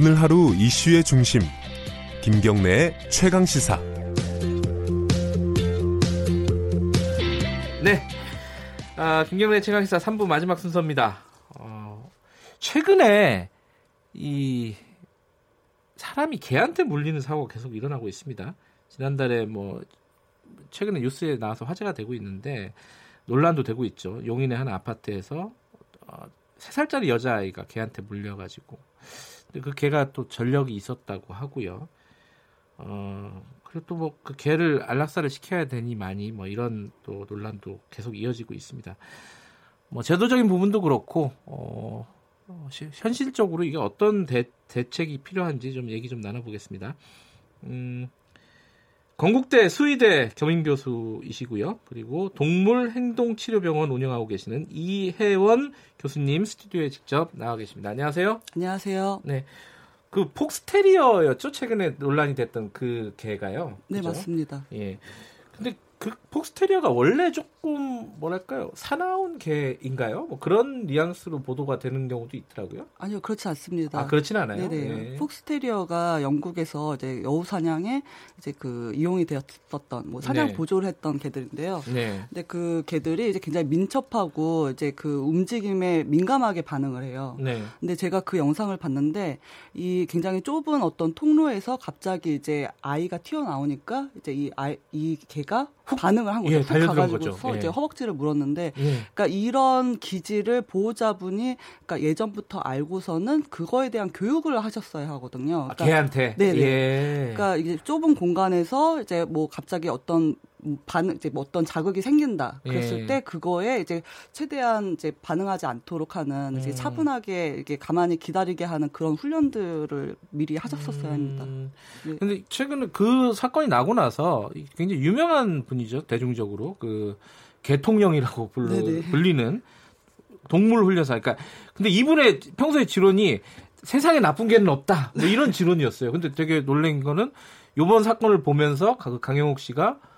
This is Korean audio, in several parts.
오늘 하루 이슈의 중심 김경래의 최강 시사. 네. 아, 김경래 최강 시사 3부 마지막 순서입니다. 어, 최근에 이 사람이 개한테 물리는 사고가 계속 일어나고 있습니다. 지난달에 뭐 최근에 뉴스에 나와서 화제가 되고 있는데 논란도 되고 있죠. 용인의 한 아파트에서 어, 3살짜리 여자아이가 개한테 물려가지고 그 개가 또 전력이 있었다고 하고요. 어, 그리고 또 뭐 그 개를 안락사를 시켜야 되니 많이 뭐 이런 또 논란도 계속 이어지고 있습니다. 뭐 제도적인 부분도 그렇고 어, 어 현실적으로 이게 어떤 대, 대책이 필요한지 좀 얘기 좀 나눠보겠습니다. 음, 건국대 수의대 겸임 교수이시고요. 그리고 동물행동치료병원 운영하고 계시는 이혜원 교수님 스튜디오에 직접 나와 계십니다. 안녕하세요. 안녕하세요. 네. 그 폭스테리어였죠? 최근에 논란이 됐던 그 개가요. 네, 그죠? 맞습니다. 예. 근데 그 폭스테리어가 원래 조금 뭐랄까요 사나운 개인가요? 뭐 그런 뉘앙스로 보도가 되는 경우도 있더라고요. 아니요 그렇지 않습니다. 아 그렇진 않아요. 네네. 네. 폭스테리어가 영국에서 이제 여우 사냥에 이제 그 이용이 되었었던 뭐 사냥 네. 보조를 했던 개들인데요. 네. 근데 그 개들이 이제 굉장히 민첩하고 이제 그 움직임에 민감하게 반응을 해요. 네. 근데 제가 그 영상을 봤는데 이 굉장히 좁은 어떤 통로에서 갑자기 이제 아이가 튀어나오니까 이제 이 아이 이 개가 반응을 한 거죠. 예, 가가지고 예. 이제 허벅지를 물었는데, 예. 그러니까 이런 기지를 보호자분이 그러니까 예전부터 알고서는 그거에 대한 교육을 하셨어야 하거든요. 아, 그러니까, 아, 걔한테. 네. 예. 그러니까 이제 좁은 공간에서 이제 뭐 갑자기 어떤 반응 이제 뭐 어떤 자극이 생긴다 그랬을 예. 때 그거에 이제 최대한 이제 반응하지 않도록 하는 음. 이제 차분하게 이렇게 가만히 기다리게 하는 그런 훈련들을 미리 하셨었어야 합니다. 음. 네. 근데 최근에 그 사건이 나고 나서 굉장히 유명한 분이죠 대중적으로 그 개통령이라고 불러, 불리는 동물 훈련사. 그러니까 근데 이분의 평소의 지론이 세상에 나쁜 개는 없다. 뭐 이런 지론이었어요. 근데 되게 놀란 거는 요번 사건을 보면서 강영욱 씨가 네.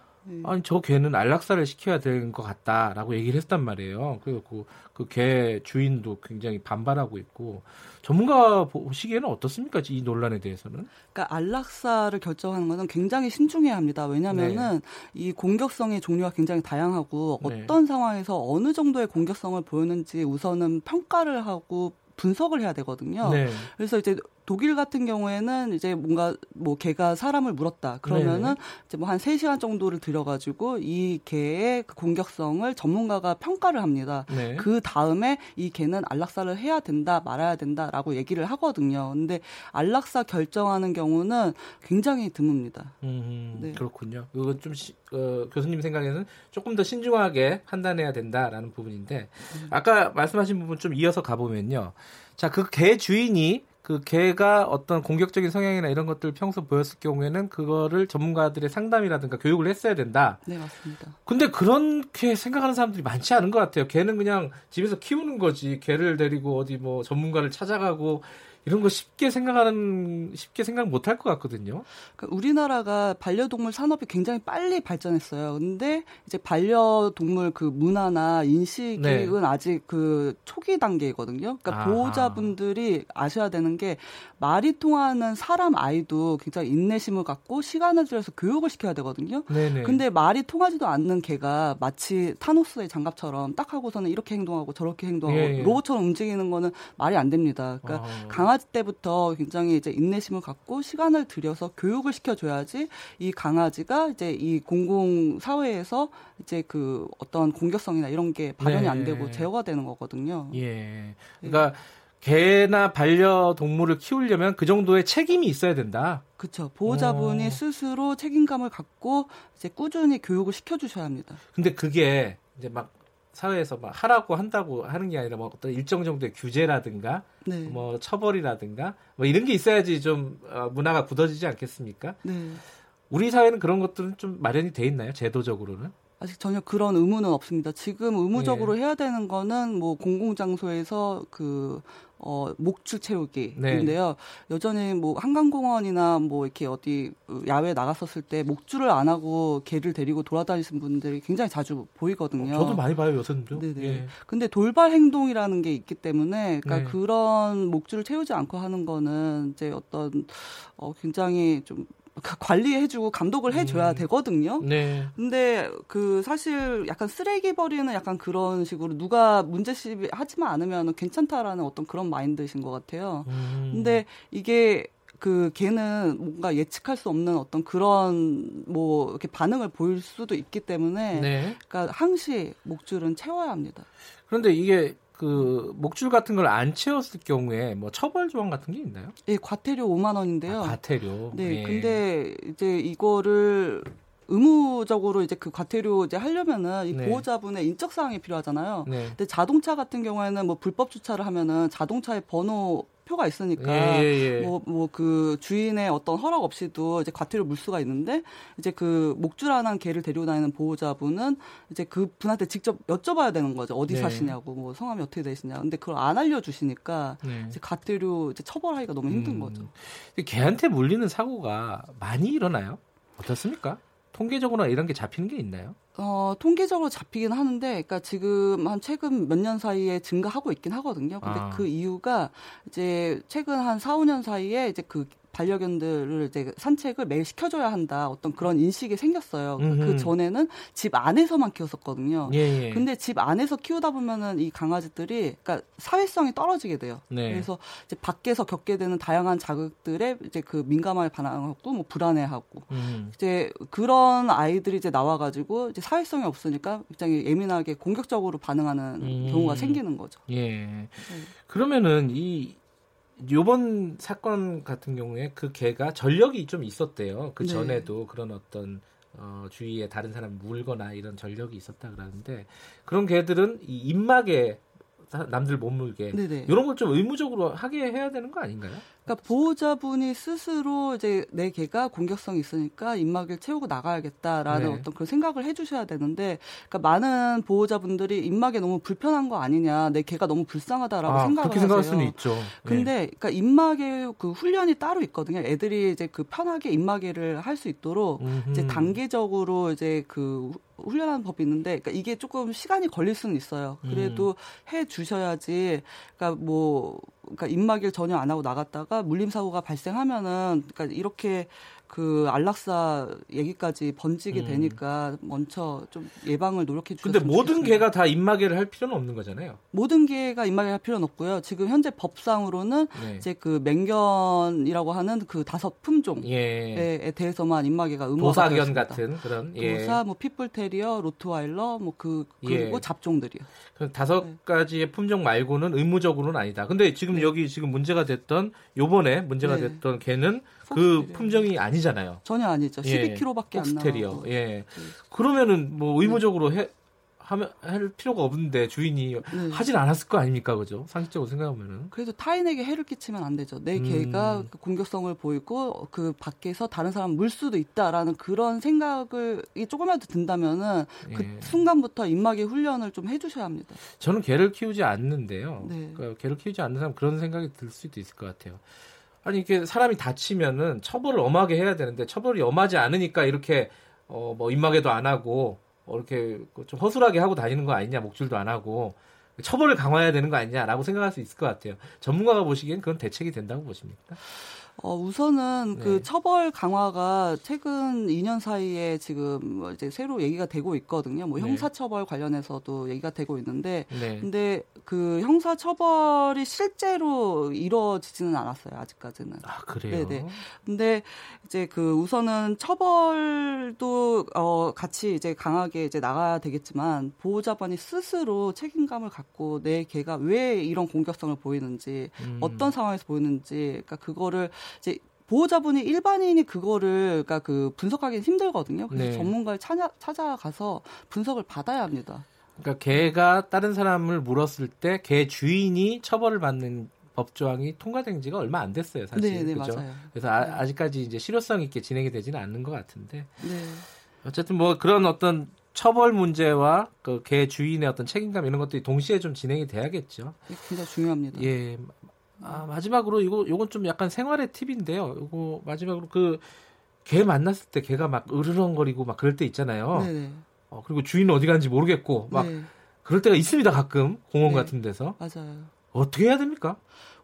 아니 저 개는 안락사를 시켜야 되는 것 같다라고 얘기를 했단 말이에요. 그리고 그개 그 주인도 굉장히 반발하고 있고 전문가 보시기에는 어떻습니까? 이 논란에 대해서는? 그러니까 안락사를 결정하는 것은 굉장히 신중해야 합니다. 왜냐하면은 네. 이 공격성의 종류가 굉장히 다양하고 네. 어떤 상황에서 어느 정도의 공격성을 보였는지 우선은 평가를 하고 분석을 해야 되거든요. 네. 그래서 이제 독일 같은 경우에는 이제 뭔가 뭐 개가 사람을 물었다. 그러면은 네. 이제 뭐한 3시간 정도를 들여 가지고 이 개의 그 공격성을 전문가가 평가를 합니다. 네. 그 다음에 이 개는 안락사를 해야 된다, 말아야 된다라고 얘기를 하거든요. 근데 안락사 결정하는 경우는 굉장히 드뭅니다. 음, 네. 그렇군요. 이건 좀 시, 어, 교수님 생각에는 조금 더 신중하게 판단해야 된다라는 부분인데 음. 아까 말씀하신 부분 좀 이어서 가보면요. 자, 그 개 주인이 그 개가 어떤 공격적인 성향이나 이런 것들 평소 보였을 경우에는 그거를 전문가들의 상담이라든가 교육을 했어야 된다. 네, 맞습니다. 근데 그렇게 생각하는 사람들이 많지 않은 것 같아요. 개는 그냥 집에서 키우는 거지. 개를 데리고 어디 뭐 전문가를 찾아가고 이런 거 쉽게 생각하는 쉽게 생각 못 할 것 같거든요. 그러니까 우리나라가 반려동물 산업이 굉장히 빨리 발전했어요. 근데 이제 반려동물 그 문화나 인식은 네. 아직 그 초기 단계거든요. 그러니까 아 보호자분들이 아셔야 되는 게 말이 통하는 사람 아이도 굉장히 인내심을 갖고 시간을 들여서 교육을 시켜야 되거든요. 네네. 근데 말이 통하지도 않는 개가 마치 타노스의 장갑처럼 딱 하고서는 이렇게 행동하고 저렇게 행동하고 예, 예. 로봇처럼 움직이는 거는 말이 안 됩니다. 그러니까 아. 강아지 때부터 굉장히 이제 인내심을 갖고 시간을 들여서 교육을 시켜줘야지 이 강아지가 이제 이 공공 사회에서 이제 그 어떤 공격성이나 이런 게 발현이 네. 안 되고 제어가 되는 거거든요. 예. 그러니까 개나 반려 동물을 키우려면 그 정도의 책임이 있어야 된다. 그렇죠. 보호자분이 오. 어. 스스로 책임감을 갖고 이제 꾸준히 교육을 시켜주셔야 합니다. 근데 그게 이제 막 사회에서 막 하라고 한다고 하는 게 아니라 뭐 어떤 일정 정도의 규제라든가 네. 뭐 처벌이라든가 뭐 이런 게 있어야지 좀 어, 문화가 굳어지지 않겠습니까? 네. 우리 사회는 그런 것들은 좀 마련이 돼 있나요? 제도적으로는? 아직 전혀 그런 의무는 없습니다. 지금 의무적으로 예. 해야 되는 거는 뭐 공공장소에서 그 어, 목줄 채우기인데요. 네. 여전히 뭐 한강공원이나 뭐 이렇게 어디 야외 나갔었을 때 목줄을 안 하고 개를 데리고 돌아다니시는 분들이 굉장히 자주 보이거든요. 어, 저도 많이 봐요 요새는요. 네네. 예. 근데 돌발 행동이라는 게 있기 때문에 그러니까 네. 그런 목줄을 채우지 않고 하는 거는 이제 어떤 어 굉장히 좀그 관리해주고 감독을 해줘야 음. 되거든요. 네. 근데 그 사실 약간 쓰레기 버리는 약간 그런 식으로 누가 문제시 하지만 않으면 괜찮다라는 어떤 그런 마인드신 것 같아요. 음. 근데 이게 그 걔는 뭔가 예측할 수 없는 어떤 그런 뭐 이렇게 반응을 보일 수도 있기 때문에 네. 그러니까 항시 목줄은 채워야 합니다. 그런데 이게 그 목줄 같은 걸 안 채웠을 경우에 뭐 처벌 조항 같은 게 있나요? 예, 과태료 5만 원인데요. 아, 과태료. 네, 예. 근데 이제 이거를 의무적으로 이제 그 과태료 이제 하려면은 이 네. 보호자분의 인적 사항이 필요하잖아요. 네. 근데 자동차 같은 경우에는 뭐 불법 주차를 하면은 자동차의 번호 표가 있으니까 예, 예, 뭐뭐 예. 뭐그 주인의 어떤 허락 없이도 이제 과태료 물 수가 있는데 이제 그 목줄안한 개를 데리고 다니는 보호자분은 이제 그 분한테 직접 여쭤봐야 되는 거죠 어디 네. 사시냐고 뭐 성함이 어떻게 되시냐 근데 그걸 안 알려주시니까 네. 이제 과태료 이제 처벌하기가 너무 힘든 음. 거죠. 개한테 물리는 사고가 많이 일어나요? 어떻습니까? 통계적으로 이런 게 잡히는 게 있나요? 어, 통계적으로 잡히긴 하는데, 그러니까 지금 한 최근 몇 년 사이에 증가하고 있긴 하거든요. 근데 아. 그 이유가 이제 최근 한 4, 5년 사이에 이제 그 반려견들을 이제 산책을 매일 시켜줘야 한다 어떤 그런 인식이 생겼어요. 그 음흠. 그 전에는 집 안에서만 키웠었거든요. 예, 예. 근데 집 안에서 키우다 보면은 이 강아지들이 그러니까 사회성이 떨어지게 돼요. 네. 그래서 이제 밖에서 겪게 되는 다양한 자극들에 이제 그 민감하게 반응하고 뭐 불안해하고 음. 이제 그런 아이들이 이제 나와가지고 이제 사회성이 없으니까 굉장히 예민하게 공격적으로 반응하는 음. 경우가 생기는 거죠. 예. 네. 그러면은 이 요번 사건 같은 경우에 그 개가 전력이 좀 있었대요. 그 네. 전에도 그런 어떤 어, 주위에 다른 사람 물거나 이런 전력이 있었다 그러는데 그런 개들은 이 입막에 남들 못 물게 네네. 이런 걸 좀 의무적으로 하게 해야 되는 거 아닌가요? 그러니까 보호자분이 스스로 이제 내 개가 공격성이 있으니까 입막을 채우고 나가야겠다라는 네. 어떤 그런 생각을 해주셔야 되는데, 그러니까 많은 보호자분들이 입막에 너무 불편한 거 아니냐, 내 개가 너무 불쌍하다라고 아, 생각을 그렇게 생각할 수는 있죠. 근데 네. 그러니까 입막에 그 훈련이 따로 있거든요. 애들이 이제 그 편하게 입막에를 할 수 있도록 음흠. 이제 단계적으로 이제 그 훈련하는 법이 있는데 그러니까 이게 조금 시간이 걸릴 수는 있어요. 그래도 음. 해 주셔야지 그러니까 뭐 그러니까 입마개를 전혀 안 하고 나갔다가 물림 사고가 발생하면은 그러니까 이렇게 그 안락사 얘기까지 번지게 음. 되니까 먼저 좀 예방을 노력해 주셨으면 근데 모든 좋겠습니다. 개가 다 입마개를 할 필요는 없는 거잖아요. 모든 개가 입마개를 할 필요는 없고요. 지금 현재 법상으로는 네. 이제 그 맹견이라고 하는 그 다섯 품종에 예. 대해서만 입마개가 의무화가 도사견 같은 그런 예. 도사, 뭐 핏불테리어, 로트와일러, 뭐 그 그리고 예. 잡종들이요. 그 다섯 네. 가지의 품종 말고는 의무적으로는 아니다. 근데 지금 네. 여기 지금 문제가 됐던 요번에 문제가 네. 됐던 개는 그 품종이 아니 잖아요. 전혀 아니죠. 12kg밖에 예. 안 나와요. 예. 네. 그러면은 뭐 의무적으로 해 하면 할 필요가 없는데 주인이 네. 하진 않았을 거 아닙니까, 그죠? 상식적으로 생각하면은. 그래서 타인에게 해를 끼치면 안 되죠. 내 음. 개가 그 공격성을 보이고 그 밖에서 다른 사람 물 수도 있다라는 그런 생각을 조금이라도 든다면은 그 예. 순간부터 입마개 훈련을 좀 해주셔야 합니다. 저는 개를 키우지 않는데요. 네. 그러니까 개를 키우지 않는 사람 그런 생각이 들 수도 있을 것 같아요. 아니 이게 사람이 다치면은 처벌을 엄하게 해야 되는데 처벌이 엄하지 않으니까 이렇게 어 뭐 입마개도 안 하고 어, 이렇게 좀 허술하게 하고 다니는 거 아니냐 목줄도 안 하고 처벌을 강화해야 되는 거 아니냐라고 생각할 수 있을 것 같아요. 전문가가 보시기엔 그건 대책이 된다고 보십니까? 어, 우선은 네. 그 처벌 강화가 최근 2년 사이에 지금 뭐 이제 새로 얘기가 되고 있거든요. 뭐 네. 형사처벌 관련해서도 얘기가 되고 있는데, 네. 근데 그 형사처벌이 실제로 이루어지지는 않았어요. 아직까지는. 아, 그래요? 네네. 근데 이제 그 우선은 처벌도 어, 같이 이제 강하게 이제 나가야 되겠지만 보호자반이 스스로 책임감을 갖고 내 개가 왜 이런 공격성을 보이는지, 음. 어떤 상황에서 보이는지, 그러니까 그거를 이제 보호자분이 일반인이 그거를 그러니까 그 분석하기는 힘들거든요. 그래서 네. 전문가를 찾아 찾아가서 분석을 받아야 합니다. 그러니까 개가 다른 사람을 물었을 때 개 주인이 처벌을 받는 법조항이 통과된 지가 얼마 안 됐어요, 사실. 네, 네 그죠? 맞아요. 그래서 아, 네. 직까지 이제 실효성 있게 진행이 되지는 않는 것 같은데. 네. 어쨌든 뭐 그런 어떤 처벌 문제와 그 개 주인의 어떤 책임감 이런 것들이 동시에 좀 진행이 돼야겠죠. 굉장히 중요합니다. 예. 아, 마지막으로 이거 요건 좀 약간 생활의 팁인데요. 이거 마지막으로 그 개 만났을 때 개가 막 으르렁거리고 막 그럴 때 있잖아요. 네네. 어, 그리고 주인은 어디 갔는지 모르겠고 막 네. 그럴 때가 있습니다. 가끔 공원 네. 같은 데서. 맞아요. 어떻게 해야 됩니까?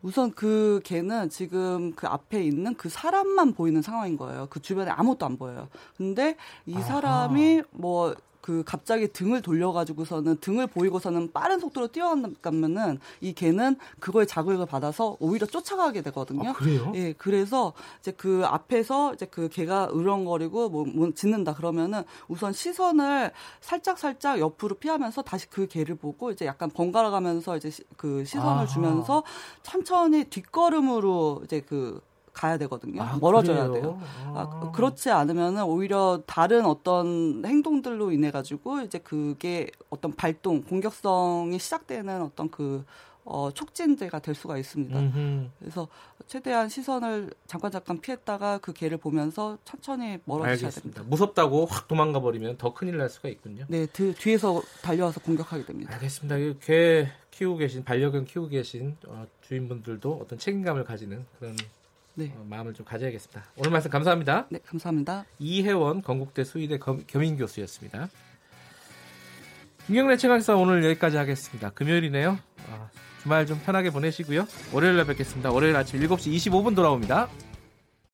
우선 그 개는 지금 그 앞에 있는 그 사람만 보이는 상황인 거예요. 그 주변에 아무것도 안 보여요. 근데 이 사람이 뭐 그 갑자기 등을 돌려가지고서는 등을 보이고서는 빠른 속도로 뛰어가면은 이 개는 그거에 자극을 받아서 오히려 쫓아가게 되거든요. 아, 그래요? 예, 그래서 이제 그 앞에서 이제 그 개가 으렁거리고 뭐, 뭐 짖는다 그러면은 우선 시선을 살짝 살짝 옆으로 피하면서 다시 그 개를 보고 이제 약간 번갈아 가면서 이제 시, 그 시선을 아하. 주면서 천천히 뒷걸음으로 이제 그 가야 되거든요. 아, 멀어져야 그래요? 돼요. 아. 아, 그렇지 않으면은 오히려 다른 어떤 행동들로 인해 가지고 이제 그게 어떤 발동, 공격성이 시작되는 어떤 그 어, 촉진제가 될 수가 있습니다. 음흠. 그래서 최대한 시선을 잠깐 잠깐 피했다가 그 개를 보면서 천천히 멀어지셔야 됩니다. 무섭다고 확 도망가 버리면 더 큰일 날 수가 있군요. 네, 드, 뒤에서 달려와서 공격하게 됩니다. 알겠습니다. 개 키우고 계신 반려견 키우고 계신 어, 주인분들도 어떤 책임감을 가지는 그런 네. 어, 마음을 좀 가져야겠습니다. 오늘 말씀 감사합니다. 네, 감사합니다. 이혜원 건국대 수의대 겸, 겸임 교수였습니다. 김경래 최강사 오늘 여기까지 하겠습니다. 금요일이네요. 아, 주말 좀 편하게 보내시고요. 월요일에 뵙겠습니다. 월요일 아침 7시 25분 돌아옵니다.